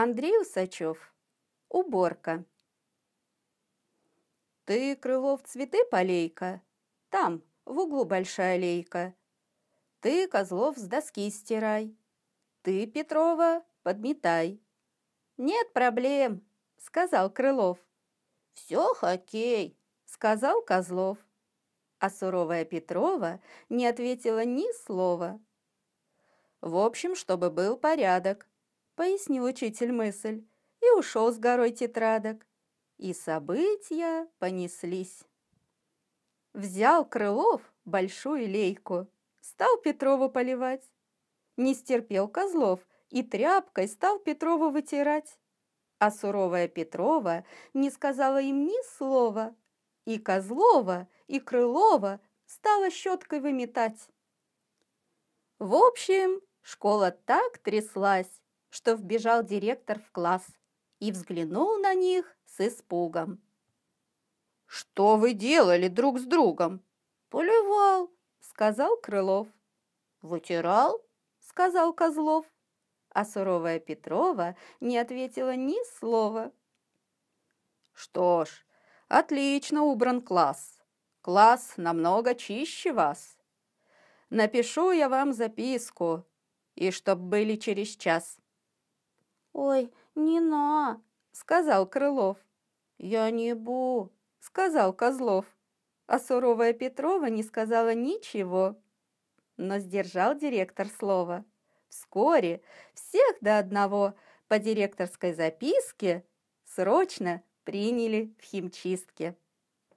Андрей Усачев. Уборка. Ты, Крылов, цветы полейка. Там, в углу большая лейка. Ты, Козлов, с доски стирай. Ты, Петрова, подметай. Нет проблем, сказал Крылов. Все хоккей, сказал Козлов. А суровая Петрова не ответила ни слова. В общем, чтобы был порядок, пояснил учитель мысль, и ушел с горой тетрадок. И события понеслись. Взял Крылов большую лейку, стал Петрову поливать. Не стерпел Козлов и тряпкой стал Петрову вытирать. А суровая Петрова не сказала им ни слова, и Козлова, и Крылова стала щеткой выметать. В общем, школа так тряслась, что вбежал директор в класс и взглянул на них с испугом. «Что вы делали друг с другом?» «Поливал», — сказал Крылов. «Вытирал?» — сказал Козлов. А суровая Петрова не ответила ни слова. «Что ж, отлично убран класс. Класс намного чище вас. Напишу я вам записку, и чтоб были через час». «Ой, не на!» — сказал Крылов. «Я не бу!» — сказал Козлов. А суровая Петрова не сказала ничего. Но сдержал директор слово. Вскоре всех до одного по директорской записке срочно приняли в химчистке.